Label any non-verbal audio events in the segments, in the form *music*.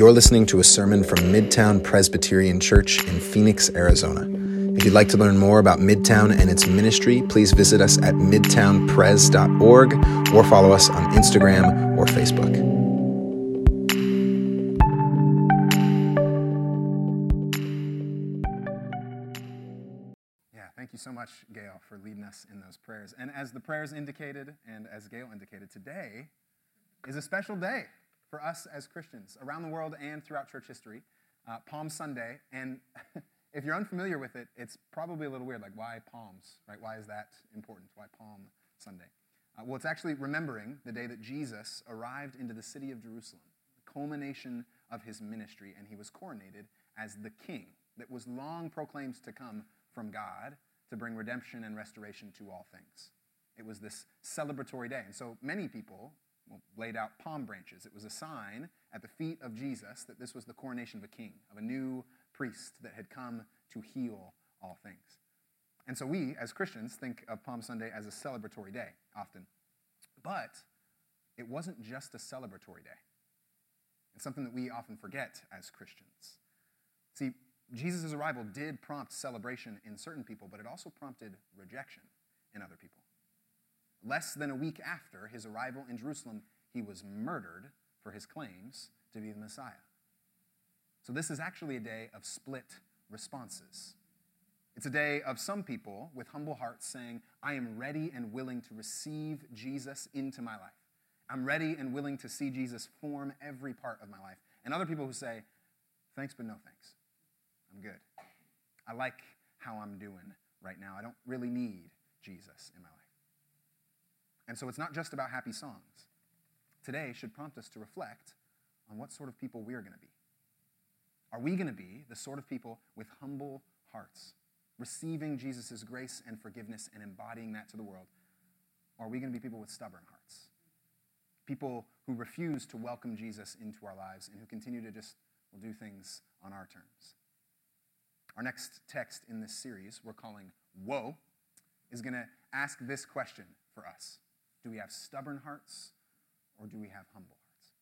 You're listening to a sermon from Midtown Presbyterian Church in Phoenix, Arizona. If you'd like to learn more about Midtown and its ministry, please visit us at midtownpres.org or follow us on Instagram or Facebook. Yeah, thank you so much, Gail, for leading us in those prayers. And as the prayers indicated, and as Gail indicated, today is a special day for us as Christians around the world and throughout church history. Uh, Palm Sunday, and *laughs* if you're unfamiliar with it, it's probably a little weird. Like, why palms, right? Why is that important? Why Palm Sunday? Uh, well, it's actually remembering the day that Jesus arrived into the city of Jerusalem, the culmination of his ministry, and he was coronated as the king that was long proclaimed to come from God to bring redemption and restoration to all things. It was this celebratory day. And so many people laid out palm branches. It was a sign at the feet of Jesus that this was the coronation of a king, of a new priest that had come to heal all things. And so we, as Christians, think of Palm Sunday as a celebratory day often. But it wasn't just a celebratory day. It's something that we often forget as Christians. See, Jesus' arrival did prompt celebration in certain people, but it also prompted rejection in other people. Less than a week after his arrival in Jerusalem, he was murdered for his claims to be the Messiah. So, this is actually a day of split responses. It's a day of some people with humble hearts saying, I am ready and willing to receive Jesus into my life. I'm ready and willing to see Jesus form every part of my life. And other people who say, Thanks, but no thanks. I'm good. I like how I'm doing right now. I don't really need Jesus in my life. And so it's not just about happy songs. Today should prompt us to reflect on what sort of people we are going to be. Are we going to be the sort of people with humble hearts, receiving Jesus' grace and forgiveness and embodying that to the world? Or are we going to be people with stubborn hearts? People who refuse to welcome Jesus into our lives and who continue to just will do things on our terms. Our next text in this series, we're calling Woe, is going to ask this question for us do we have stubborn hearts or do we have humble hearts?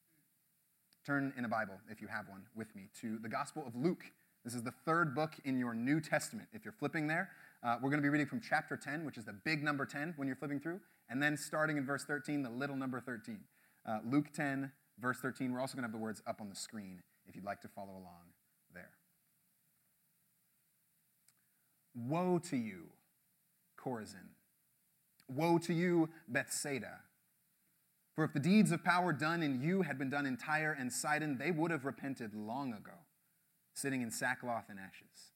Turn in a Bible, if you have one, with me to the Gospel of Luke. This is the third book in your New Testament. If you're flipping there, uh, we're going to be reading from chapter 10, which is the big number 10 when you're flipping through, and then starting in verse 13, the little number 13. Uh, Luke 10, verse 13. We're also going to have the words up on the screen if you'd like to follow along there. Woe to you, Chorazin! Woe to you, Bethsaida! For if the deeds of power done in you had been done in Tyre and Sidon, they would have repented long ago, sitting in sackcloth and ashes.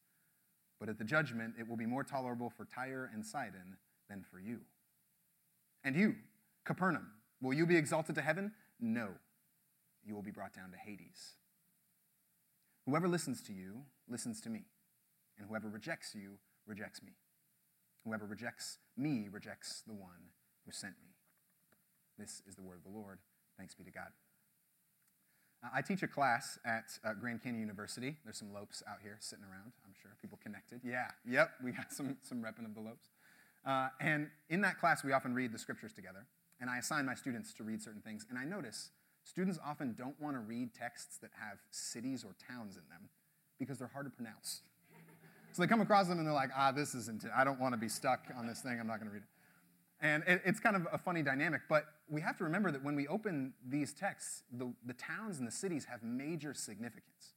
But at the judgment, it will be more tolerable for Tyre and Sidon than for you. And you, Capernaum, will you be exalted to heaven? No, you will be brought down to Hades. Whoever listens to you listens to me, and whoever rejects you rejects me. Whoever rejects me rejects the one who sent me. This is the word of the Lord. Thanks be to God. I teach a class at uh, Grand Canyon University. There's some Lopes out here sitting around, I'm sure. People connected. Yeah, yep, we got some, some repping of the Lopes. Uh, and in that class, we often read the scriptures together. And I assign my students to read certain things. And I notice students often don't want to read texts that have cities or towns in them because they're hard to pronounce. *laughs* So they come across them and they're like, ah, this isn't. I don't want to be stuck on this thing. I'm not going to read it. And it, it's kind of a funny dynamic, but we have to remember that when we open these texts, the, the towns and the cities have major significance.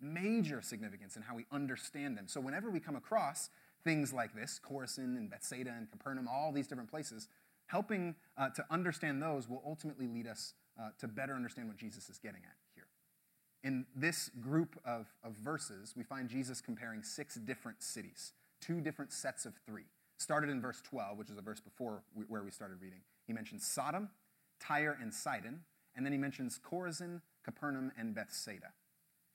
Major significance in how we understand them. So whenever we come across things like this, Chorazin and Bethsaida and Capernaum, all these different places, helping uh, to understand those will ultimately lead us uh, to better understand what Jesus is getting at here. In this group of, of verses, we find Jesus comparing six different cities, two different sets of three. Started in verse 12, which is a verse before we, where we started reading. He mentions Sodom, Tyre, and Sidon, and then he mentions Chorazin, Capernaum, and Bethsaida.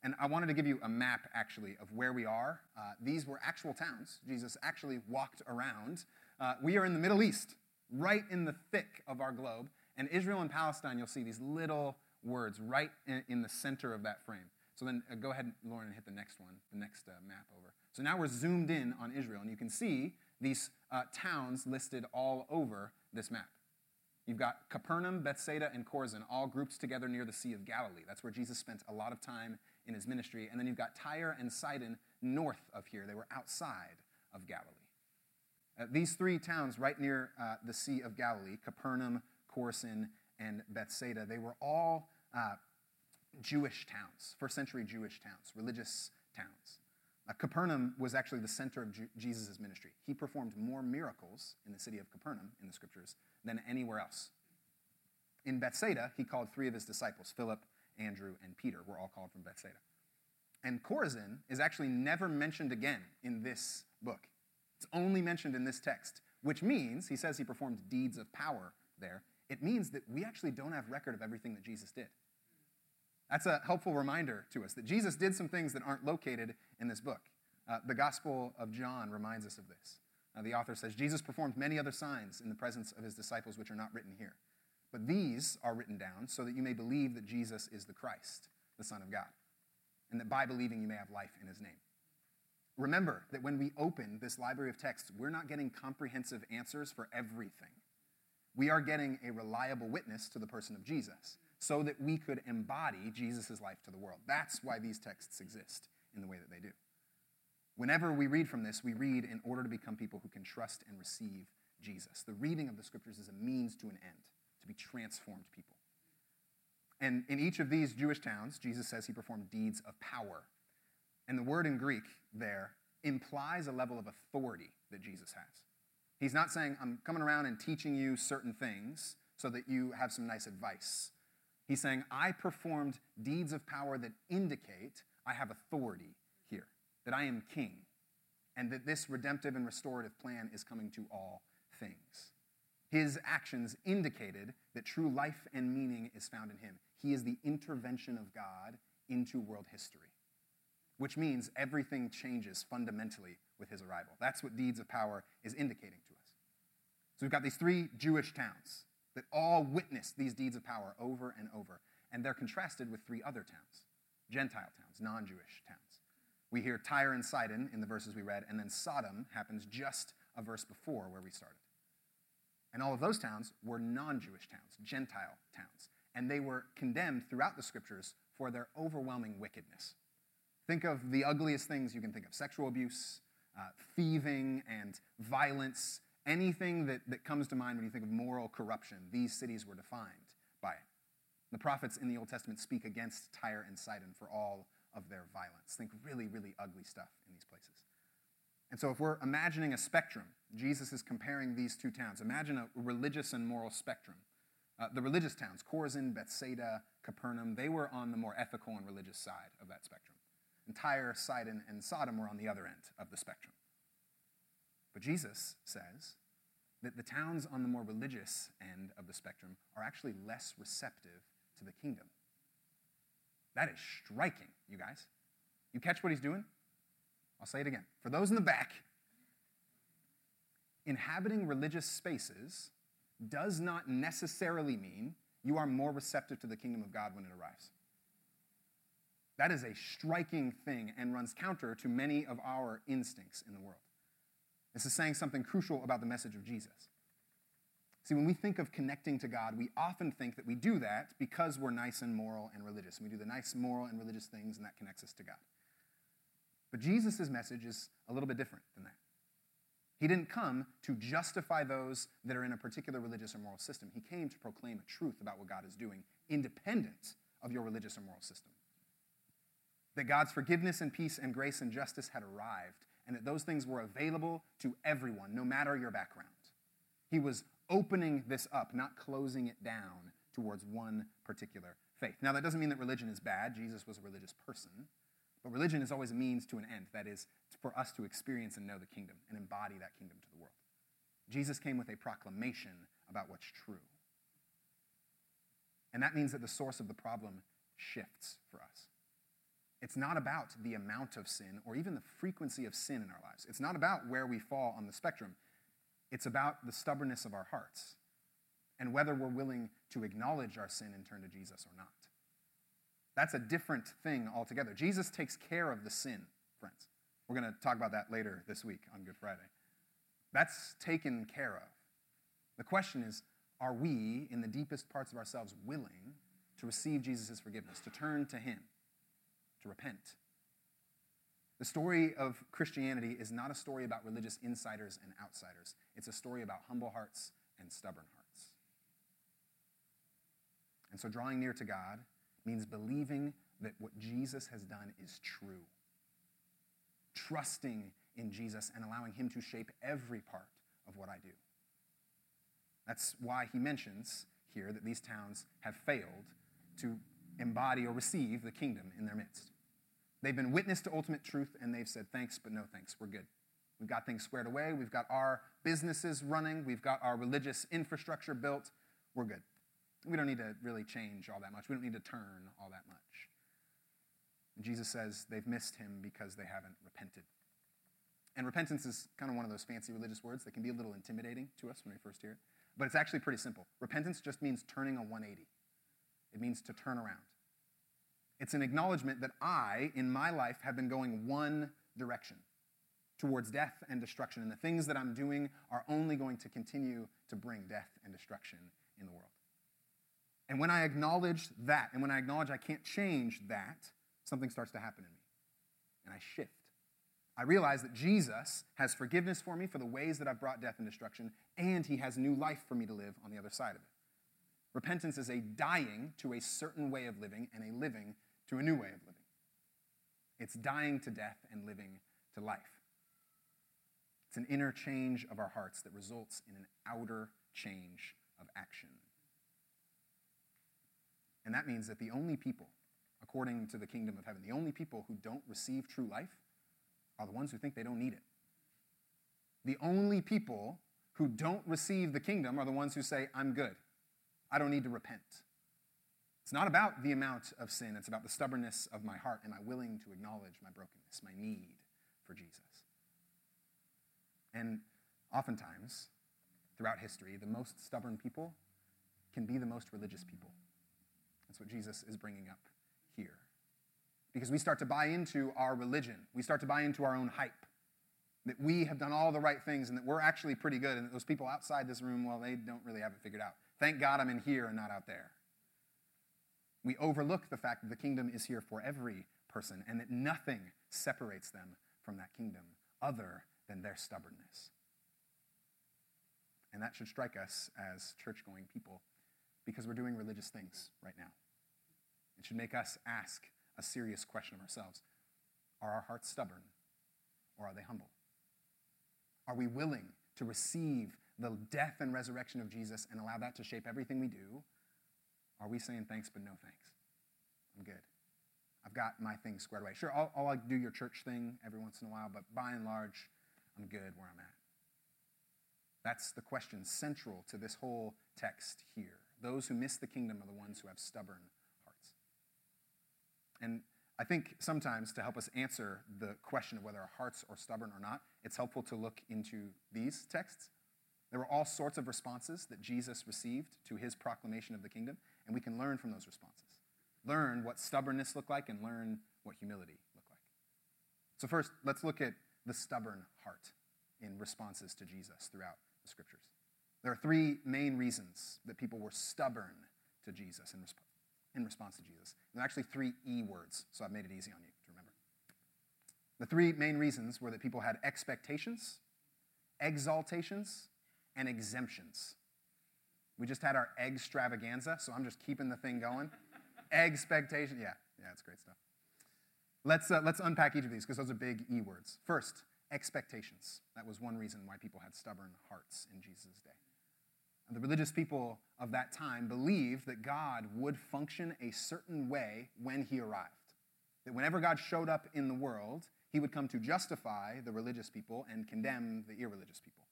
And I wanted to give you a map, actually, of where we are. Uh, these were actual towns. Jesus actually walked around. Uh, we are in the Middle East, right in the thick of our globe. And Israel and Palestine, you'll see these little words right in, in the center of that frame. So then uh, go ahead, Lauren, and hit the next one, the next uh, map over. So now we're zoomed in on Israel, and you can see these uh, towns listed all over this map. You've got Capernaum, Bethsaida, and Chorazin, all grouped together near the Sea of Galilee. That's where Jesus spent a lot of time in his ministry. And then you've got Tyre and Sidon north of here. They were outside of Galilee. Uh, these three towns right near uh, the Sea of Galilee, Capernaum, Chorazin, and Bethsaida, they were all uh, Jewish towns, first century Jewish towns, religious towns. Capernaum was actually the center of Jesus' ministry. He performed more miracles in the city of Capernaum in the scriptures than anywhere else. In Bethsaida, he called three of his disciples Philip, Andrew, and Peter were all called from Bethsaida. And Chorazin is actually never mentioned again in this book. It's only mentioned in this text, which means, he says he performed deeds of power there. It means that we actually don't have record of everything that Jesus did. That's a helpful reminder to us that Jesus did some things that aren't located in this book. Uh, the Gospel of John reminds us of this. Uh, the author says Jesus performed many other signs in the presence of his disciples, which are not written here. But these are written down so that you may believe that Jesus is the Christ, the Son of God, and that by believing you may have life in his name. Remember that when we open this library of texts, we're not getting comprehensive answers for everything. We are getting a reliable witness to the person of Jesus so that we could embody Jesus' life to the world. That's why these texts exist in the way that they do. Whenever we read from this, we read in order to become people who can trust and receive Jesus. The reading of the scriptures is a means to an end, to be transformed people. And in each of these Jewish towns, Jesus says he performed deeds of power. And the word in Greek there implies a level of authority that Jesus has. He's not saying, I'm coming around and teaching you certain things so that you have some nice advice. He's saying, I performed deeds of power that indicate I have authority here, that I am king, and that this redemptive and restorative plan is coming to all things. His actions indicated that true life and meaning is found in him. He is the intervention of God into world history, which means everything changes fundamentally with his arrival. That's what deeds of power is indicating to us. So we've got these three Jewish towns that all witness these deeds of power over and over, and they're contrasted with three other towns Gentile towns, non Jewish towns. We hear Tyre and Sidon in the verses we read, and then Sodom happens just a verse before where we started. And all of those towns were non Jewish towns, Gentile towns. And they were condemned throughout the scriptures for their overwhelming wickedness. Think of the ugliest things you can think of sexual abuse, uh, thieving, and violence. Anything that, that comes to mind when you think of moral corruption, these cities were defined by it. The prophets in the Old Testament speak against Tyre and Sidon for all of their violence. Think really, really ugly stuff in these places. And so, if we're imagining a spectrum, Jesus is comparing these two towns. Imagine a religious and moral spectrum. Uh, the religious towns, Chorazin, Bethsaida, Capernaum, they were on the more ethical and religious side of that spectrum. And Tyre, Sidon, and Sodom were on the other end of the spectrum. But Jesus says that the towns on the more religious end of the spectrum are actually less receptive to the kingdom. That is striking, you guys. You catch what he's doing? I'll say it again. For those in the back, inhabiting religious spaces does not necessarily mean you are more receptive to the kingdom of God when it arrives. That is a striking thing and runs counter to many of our instincts in the world. This is saying something crucial about the message of Jesus. See, when we think of connecting to God, we often think that we do that because we're nice and moral and religious. We do the nice, moral, and religious things, and that connects us to God. But Jesus' message is a little bit different than that. He didn't come to justify those that are in a particular religious or moral system. He came to proclaim a truth about what God is doing, independent of your religious or moral system. That God's forgiveness and peace and grace and justice had arrived, and that those things were available to everyone, no matter your background. He was opening this up, not closing it down towards one particular faith. Now, that doesn't mean that religion is bad. Jesus was a religious person. But religion is always a means to an end. That is, for us to experience and know the kingdom and embody that kingdom to the world. Jesus came with a proclamation about what's true. And that means that the source of the problem shifts for us. It's not about the amount of sin or even the frequency of sin in our lives. It's not about where we fall on the spectrum. It's about the stubbornness of our hearts and whether we're willing to acknowledge our sin and turn to Jesus or not. That's a different thing altogether. Jesus takes care of the sin, friends. We're going to talk about that later this week on Good Friday. That's taken care of. The question is, are we, in the deepest parts of ourselves, willing to receive Jesus' forgiveness, to turn to Him, to repent? The story of Christianity is not a story about religious insiders and outsiders. It's a story about humble hearts and stubborn hearts. And so drawing near to God means believing that what Jesus has done is true, trusting in Jesus and allowing Him to shape every part of what I do. That's why he mentions here that these towns have failed to embody or receive the kingdom in their midst. They've been witness to ultimate truth and they've said, thanks, but no thanks. We're good. We've got things squared away. We've got our businesses running. We've got our religious infrastructure built. We're good. We don't need to really change all that much. We don't need to turn all that much. And Jesus says they've missed him because they haven't repented. And repentance is kind of one of those fancy religious words that can be a little intimidating to us when we first hear it. But it's actually pretty simple. Repentance just means turning a 180, it means to turn around. It's an acknowledgement that I, in my life, have been going one direction towards death and destruction. And the things that I'm doing are only going to continue to bring death and destruction in the world. And when I acknowledge that, and when I acknowledge I can't change that, something starts to happen in me. And I shift. I realize that Jesus has forgiveness for me for the ways that I've brought death and destruction, and he has new life for me to live on the other side of it. Repentance is a dying to a certain way of living and a living to a new way of living. It's dying to death and living to life. It's an inner change of our hearts that results in an outer change of action. And that means that the only people, according to the kingdom of heaven, the only people who don't receive true life are the ones who think they don't need it. The only people who don't receive the kingdom are the ones who say, I'm good. I don't need to repent. It's not about the amount of sin, it's about the stubbornness of my heart. Am I willing to acknowledge my brokenness, my need for Jesus? And oftentimes, throughout history, the most stubborn people can be the most religious people. That's what Jesus is bringing up here because we start to buy into our religion. We start to buy into our own hype that we have done all the right things and that we're actually pretty good, and that those people outside this room, well, they don't really have it figured out. Thank God I'm in here and not out there. We overlook the fact that the kingdom is here for every person and that nothing separates them from that kingdom other than their stubbornness. And that should strike us as church going people because we're doing religious things right now. It should make us ask a serious question of ourselves Are our hearts stubborn or are they humble? Are we willing to receive the death and resurrection of Jesus and allow that to shape everything we do? Are we saying thanks but no thanks? I'm good. I've got my things squared away. Sure, I'll, I'll do your church thing every once in a while, but by and large, I'm good where I'm at. That's the question central to this whole text here. Those who miss the kingdom are the ones who have stubborn hearts. and I think sometimes to help us answer the question of whether our hearts are stubborn or not, it's helpful to look into these texts. There were all sorts of responses that Jesus received to his proclamation of the kingdom, and we can learn from those responses. Learn what stubbornness looked like and learn what humility looked like. So, first, let's look at the stubborn heart in responses to Jesus throughout the scriptures. There are three main reasons that people were stubborn to Jesus in response in response to Jesus. There are actually three E words, so I've made it easy on you to remember. The three main reasons were that people had expectations, exaltations, and exemptions. We just had our egg extravaganza, so I'm just keeping the thing going. *laughs* Expectation, yeah, yeah, it's great stuff. Let's, uh, let's unpack each of these because those are big E words. First, expectations. That was one reason why people had stubborn hearts in Jesus' day. The religious people of that time believed that God would function a certain way when he arrived. That whenever God showed up in the world, he would come to justify the religious people and condemn the irreligious people.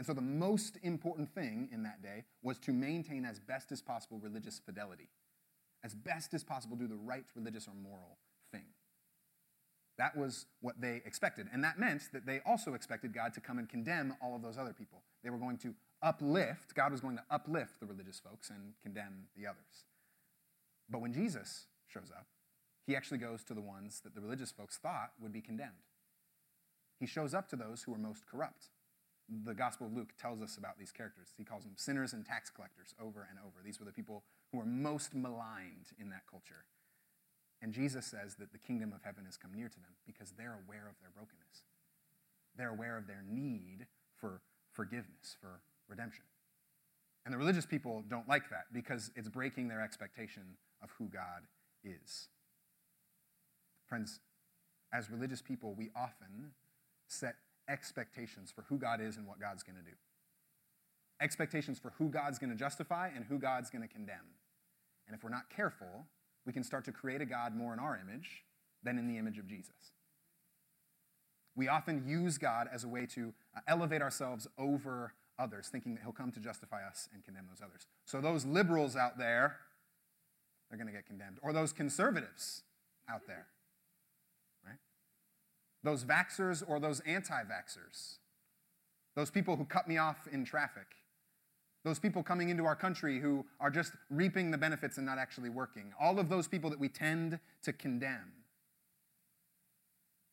And so the most important thing in that day was to maintain as best as possible religious fidelity. As best as possible, do the right religious or moral thing. That was what they expected. And that meant that they also expected God to come and condemn all of those other people. They were going to uplift, God was going to uplift the religious folks and condemn the others. But when Jesus shows up, he actually goes to the ones that the religious folks thought would be condemned. He shows up to those who are most corrupt, the Gospel of Luke tells us about these characters. He calls them sinners and tax collectors over and over. These were the people who were most maligned in that culture. And Jesus says that the kingdom of heaven has come near to them because they're aware of their brokenness. They're aware of their need for forgiveness, for redemption. And the religious people don't like that because it's breaking their expectation of who God is. Friends, as religious people, we often set expectations for who God is and what God's going to do. Expectations for who God's going to justify and who God's going to condemn. And if we're not careful, we can start to create a God more in our image than in the image of Jesus. We often use God as a way to uh, elevate ourselves over others, thinking that He'll come to justify us and condemn those others. So, those liberals out there, they're going to get condemned. Or those conservatives out there? Those vaxxers or those anti vaxxers. Those people who cut me off in traffic. Those people coming into our country who are just reaping the benefits and not actually working. All of those people that we tend to condemn.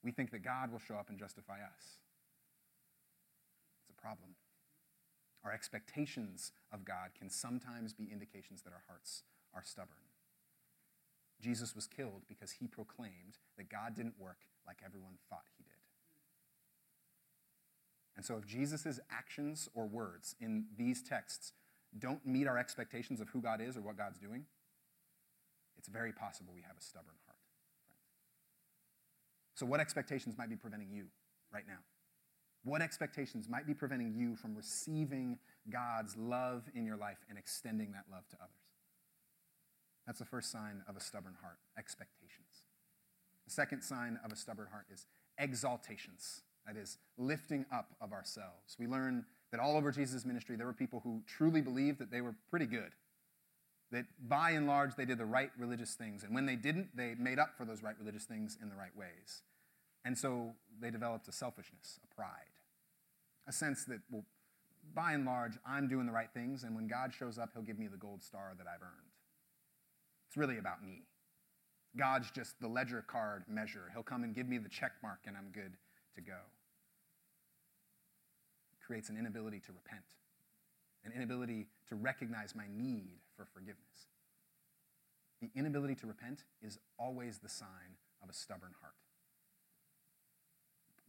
We think that God will show up and justify us. It's a problem. Our expectations of God can sometimes be indications that our hearts are stubborn. Jesus was killed because he proclaimed that God didn't work like everyone thought he did. And so, if Jesus' actions or words in these texts don't meet our expectations of who God is or what God's doing, it's very possible we have a stubborn heart. So, what expectations might be preventing you right now? What expectations might be preventing you from receiving God's love in your life and extending that love to others? That's the first sign of a stubborn heart expectations. The second sign of a stubborn heart is exaltations. That is, lifting up of ourselves. We learn that all over Jesus' ministry, there were people who truly believed that they were pretty good. That by and large, they did the right religious things. And when they didn't, they made up for those right religious things in the right ways. And so they developed a selfishness, a pride, a sense that, well, by and large, I'm doing the right things, and when God shows up, he'll give me the gold star that I've earned. It's really about me. God's just the ledger card measure. He'll come and give me the check mark, and I'm good to go It creates an inability to repent, an inability to recognize my need for forgiveness. The inability to repent is always the sign of a stubborn heart.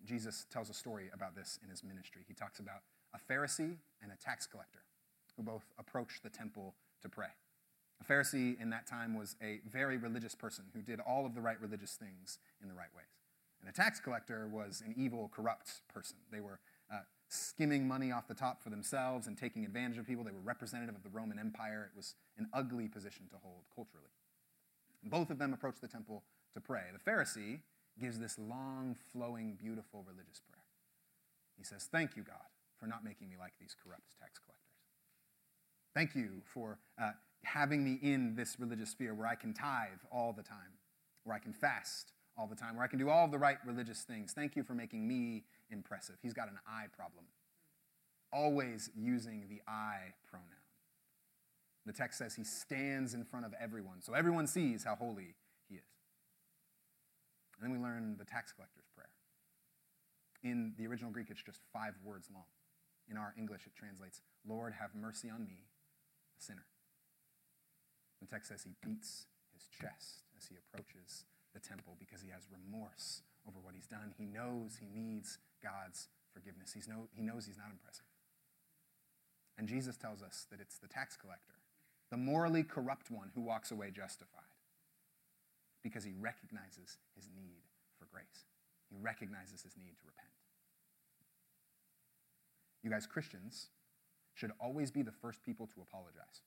Jesus tells a story about this in his ministry. He talks about a Pharisee and a tax collector who both approached the temple to pray. A Pharisee in that time was a very religious person who did all of the right religious things in the right ways. And a tax collector was an evil, corrupt person. They were uh, skimming money off the top for themselves and taking advantage of people. They were representative of the Roman Empire. It was an ugly position to hold culturally. Both of them approached the temple to pray. The Pharisee gives this long, flowing, beautiful religious prayer. He says, Thank you, God, for not making me like these corrupt tax collectors. Thank you for uh, having me in this religious sphere where I can tithe all the time, where I can fast all the time, where I can do all the right religious things. Thank you for making me impressive. He's got an I problem, always using the I pronoun. The text says he stands in front of everyone, so everyone sees how holy he is. And then we learn the tax collector's prayer. In the original Greek, it's just five words long. In our English, it translates, Lord, have mercy on me, a sinner. The text says he beats his chest as he approaches the temple because he has remorse over what he's done. He knows he needs God's forgiveness. He's no, he knows he's not impressive. And Jesus tells us that it's the tax collector, the morally corrupt one, who walks away justified because he recognizes his need for grace. He recognizes his need to repent. You guys, Christians, should always be the first people to apologize.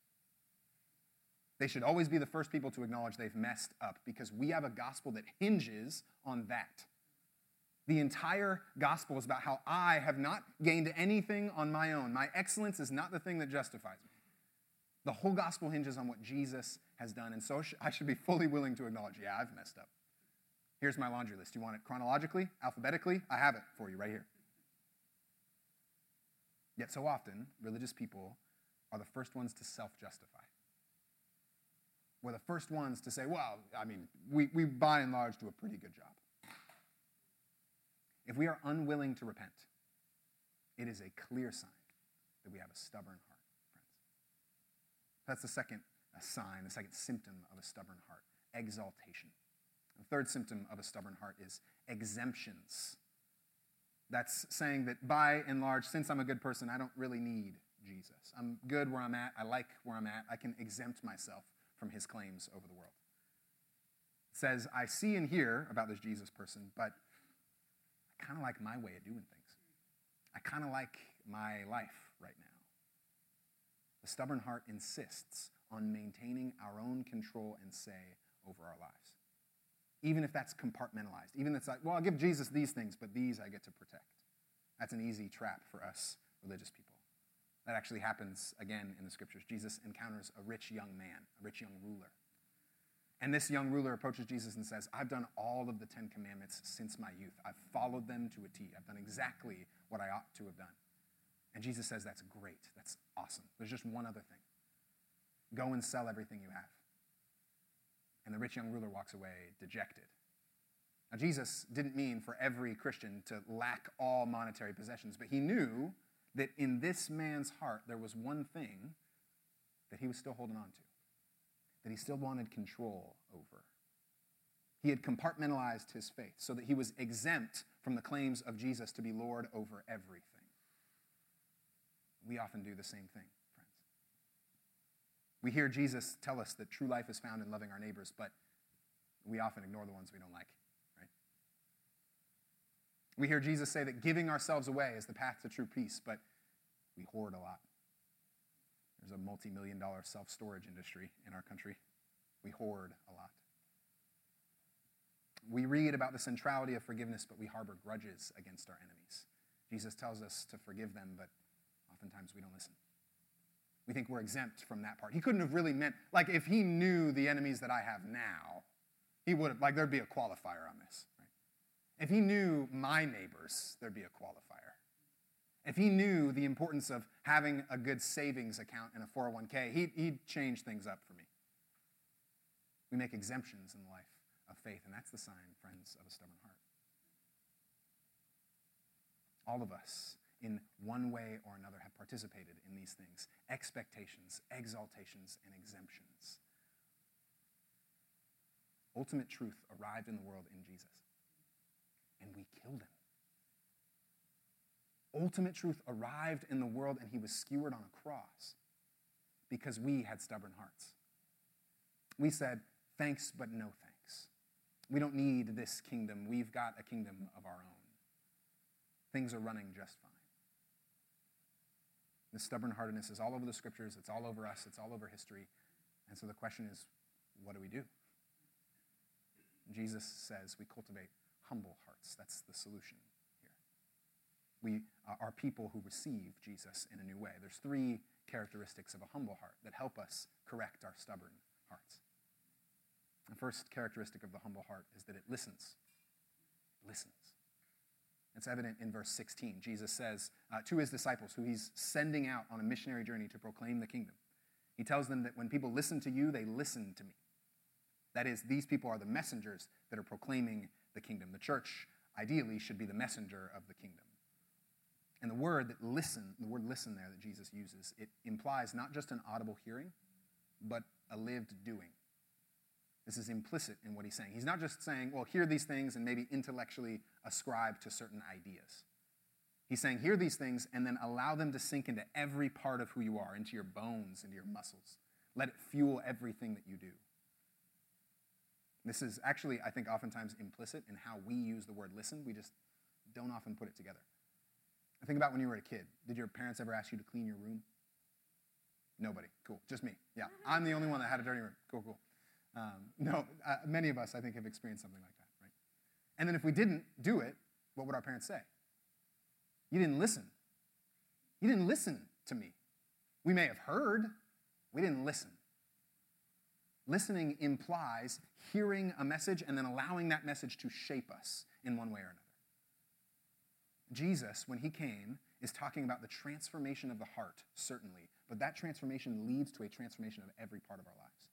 They should always be the first people to acknowledge they've messed up because we have a gospel that hinges on that. The entire gospel is about how I have not gained anything on my own. My excellence is not the thing that justifies me. The whole gospel hinges on what Jesus has done, and so I should be fully willing to acknowledge, yeah, I've messed up. Here's my laundry list. Do you want it chronologically, alphabetically? I have it for you right here. Yet so often, religious people are the first ones to self justify. We're the first ones to say, well, I mean, we, we by and large do a pretty good job. If we are unwilling to repent, It is a clear sign that we have a stubborn heart, friends. That's the second uh, sign, the second symptom of a stubborn heart exaltation. The third symptom of a stubborn heart is exemptions. That's saying that by and large, since I'm a good person, I don't really need Jesus. I'm good where I'm at. I like where I'm at. I can exempt myself from his claims over the world. It says, I see and hear about this Jesus person, but I kind of like my way of doing things. I kind of like my life right now. The stubborn heart insists on maintaining our own control and say over our lives. Even if that's compartmentalized, even if it's like, well, I'll give Jesus these things, but these I get to protect. That's an easy trap for us religious people. That actually happens again in the scriptures. Jesus encounters a rich young man, a rich young ruler. And this young ruler approaches Jesus and says, I've done all of the Ten Commandments since my youth. I've followed them to a T. I've done exactly what I ought to have done. And Jesus says, That's great. That's awesome. There's just one other thing go and sell everything you have. And the rich young ruler walks away dejected. Now, Jesus didn't mean for every Christian to lack all monetary possessions, but he knew that in this man's heart there was one thing that he was still holding on to, that he still wanted control over. He had compartmentalized his faith so that he was exempt from the claims of Jesus to be Lord over everything. We often do the same thing, friends. We hear Jesus tell us that true life is found in loving our neighbors, but we often ignore the ones we don't like. We hear Jesus say that giving ourselves away is the path to true peace, but we hoard a lot. There's a multi million dollar self storage industry in our country. We hoard a lot. We read about the centrality of forgiveness, but we harbor grudges against our enemies. Jesus tells us to forgive them, but oftentimes we don't listen. We think we're exempt from that part. He couldn't have really meant, like, if he knew the enemies that I have now, he would have, like, there'd be a qualifier on this. If he knew my neighbors, there'd be a qualifier. If he knew the importance of having a good savings account and a 401k, he'd, he'd change things up for me. We make exemptions in life of faith, and that's the sign, friends, of a stubborn heart. All of us, in one way or another, have participated in these things expectations, exaltations, and exemptions. Ultimate truth arrived in the world in Jesus and we killed him. Ultimate truth arrived in the world and he was skewered on a cross because we had stubborn hearts. We said, thanks, but no thanks. We don't need this kingdom. We've got a kingdom of our own. Things are running just fine. The stubborn heartedness is all over the scriptures, it's all over us, it's all over history. And so the question is, what do we do? Jesus says we cultivate humble hearts. That's the solution here. We are people who receive Jesus in a new way. There's three characteristics of a humble heart that help us correct our stubborn hearts. The first characteristic of the humble heart is that it listens. It listens. It's evident in verse 16. Jesus says uh, to his disciples, who he's sending out on a missionary journey to proclaim the kingdom, he tells them that when people listen to you, they listen to me. That is, these people are the messengers that are proclaiming the kingdom. The church, ideally, should be the messenger of the kingdom. And the word that listen, the word listen there that Jesus uses, it implies not just an audible hearing, but a lived doing. This is implicit in what he's saying. He's not just saying, well, hear these things and maybe intellectually ascribe to certain ideas. He's saying, hear these things and then allow them to sink into every part of who you are, into your bones, into your muscles. Let it fuel everything that you do. This is actually, I think, oftentimes implicit in how we use the word listen. We just don't often put it together. Think about when you were a kid. Did your parents ever ask you to clean your room? Nobody. Cool. Just me. Yeah. I'm the only one that had a dirty room. Cool, cool. Um, no, uh, many of us, I think, have experienced something like that, right? And then if we didn't do it, what would our parents say? You didn't listen. You didn't listen to me. We may have heard, we didn't listen. Listening implies hearing a message and then allowing that message to shape us in one way or another. Jesus, when he came, is talking about the transformation of the heart, certainly, but that transformation leads to a transformation of every part of our lives.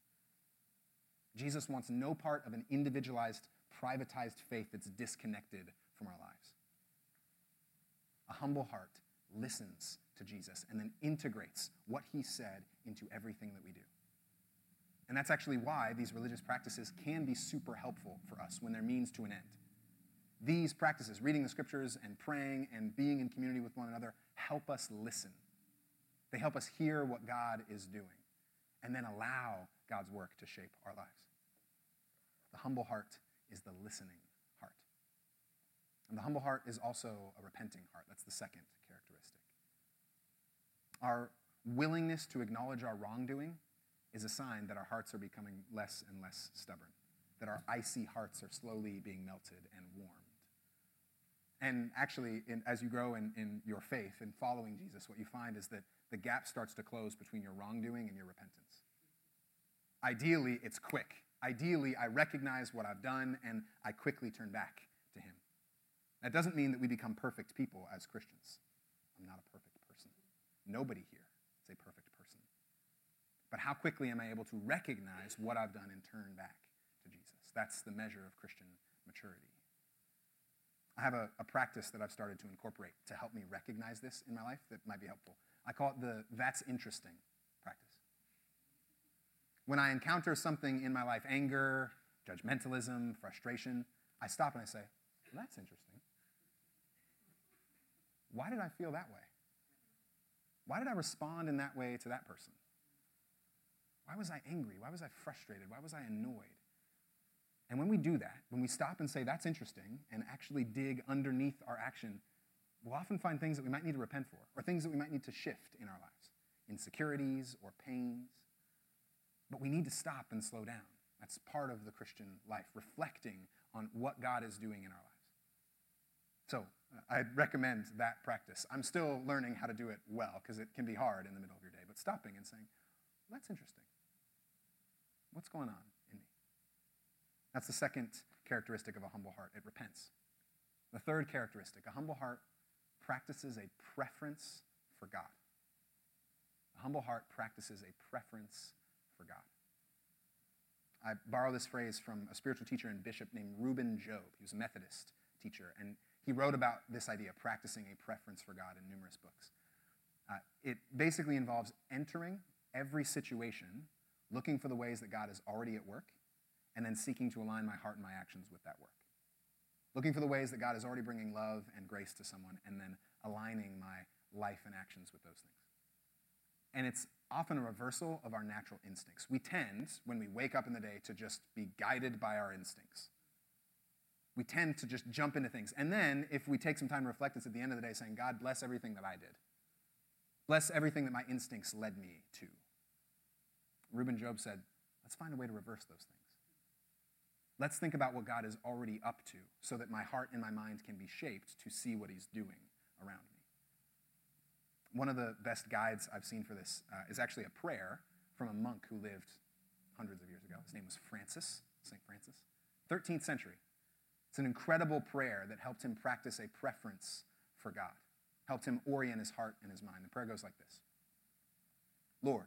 Jesus wants no part of an individualized, privatized faith that's disconnected from our lives. A humble heart listens to Jesus and then integrates what he said into everything that we do. And that's actually why these religious practices can be super helpful for us when they're means to an end. These practices, reading the scriptures and praying and being in community with one another, help us listen. They help us hear what God is doing and then allow God's work to shape our lives. The humble heart is the listening heart. And the humble heart is also a repenting heart. That's the second characteristic. Our willingness to acknowledge our wrongdoing is a sign that our hearts are becoming less and less stubborn, that our icy hearts are slowly being melted and warmed. And actually, in, as you grow in, in your faith and following Jesus, what you find is that the gap starts to close between your wrongdoing and your repentance. Ideally, it's quick. Ideally, I recognize what I've done and I quickly turn back to Him. That doesn't mean that we become perfect people as Christians. I'm not a perfect person. Nobody here is a perfect. But how quickly am I able to recognize what I've done and turn back to Jesus? That's the measure of Christian maturity. I have a, a, practice that I've started to incorporate to help me recognize this in my life that might be helpful. I call it the that's interesting practice. When I encounter something in my life, anger, judgmentalism, frustration, I stop and I say, well, that's interesting. Why did I feel that way? Why did I respond in that way to that person? Why was I angry? Why was I frustrated? Why was I annoyed? And when we do that, when we stop and say, that's interesting, and actually dig underneath our action, we'll often find things that we might need to repent for, or things that we might need to shift in our lives insecurities or pains. But we need to stop and slow down. That's part of the Christian life, reflecting on what God is doing in our lives. So uh, I'd recommend that practice. I'm still learning how to do it well because it can be hard in the middle of your day, but stopping and saying, that's interesting. What's going on in me? That's the second characteristic of a humble heart it repents. The third characteristic a humble heart practices a preference for God. A humble heart practices a preference for God. I borrow this phrase from a spiritual teacher and bishop named Rueben Job. He was a Methodist teacher, and he wrote about this idea, practicing a preference for God, in numerous books. Uh, it basically involves entering every situation looking for the ways that God is already at work and then seeking to align my heart and my actions with that work looking for the ways that God is already bringing love and grace to someone, and then aligning my life and actions with those things. And it's often a reversal of our natural instincts. We tend, when we wake up in the day, to just be guided by our instincts. We tend to just jump into things. And then, if we take some time to reflect, it's at the end of the day saying, God, bless everything that I did. Bless everything that my instincts led me to. Rueben Job said, let's find a way to reverse those things. Let's think about what God is already up to so that my heart and my mind can be shaped to see what He's doing around me. One of the best guides I've seen for this uh, is actually a prayer from a monk who lived hundreds of years ago. His name was Francis, St. Francis, 13th century. It's an incredible prayer that helped him practice a preference for God, helped him orient his heart and his mind. The prayer goes like this Lord,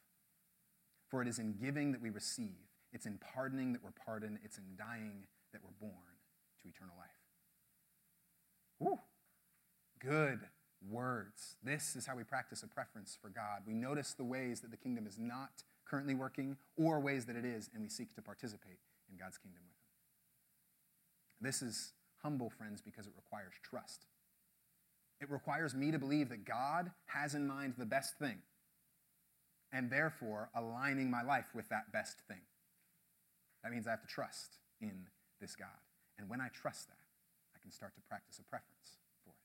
For it is in giving that we receive, it's in pardoning that we're pardoned, it's in dying that we're born to eternal life. Woo! Good words. This is how we practice a preference for God. We notice the ways that the kingdom is not currently working or ways that it is, and we seek to participate in God's kingdom with Him. This is humble, friends, because it requires trust. It requires me to believe that God has in mind the best thing, and therefore aligning my life with that best thing. That means I have to trust in this God. And when I trust that, I can start to practice a preference for it.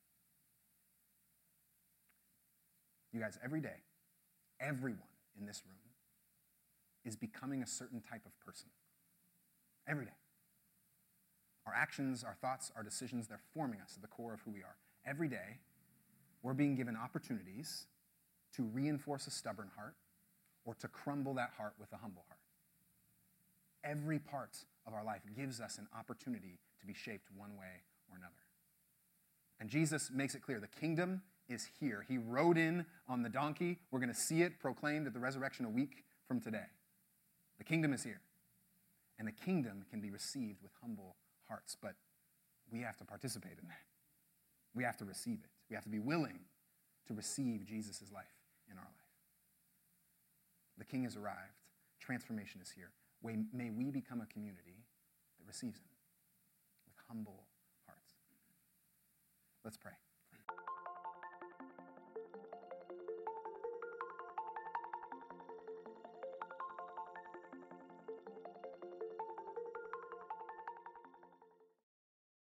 You guys, every day, everyone in this room is becoming a certain type of person. Every day. Our actions, our thoughts, our decisions, they're forming us at the core of who we are. Every day, we're being given opportunities to reinforce a stubborn heart or to crumble that heart with a humble heart. Every part of our life gives us an opportunity to be shaped one way or another. And Jesus makes it clear the kingdom is here. He rode in on the donkey. We're going to see it proclaimed at the resurrection a week from today. The kingdom is here. And the kingdom can be received with humble hearts, but we have to participate in that. We have to receive it. We have to be willing to receive Jesus' life life. The king has arrived. Transformation is here. May we become a community that receives him with humble hearts. Let's pray.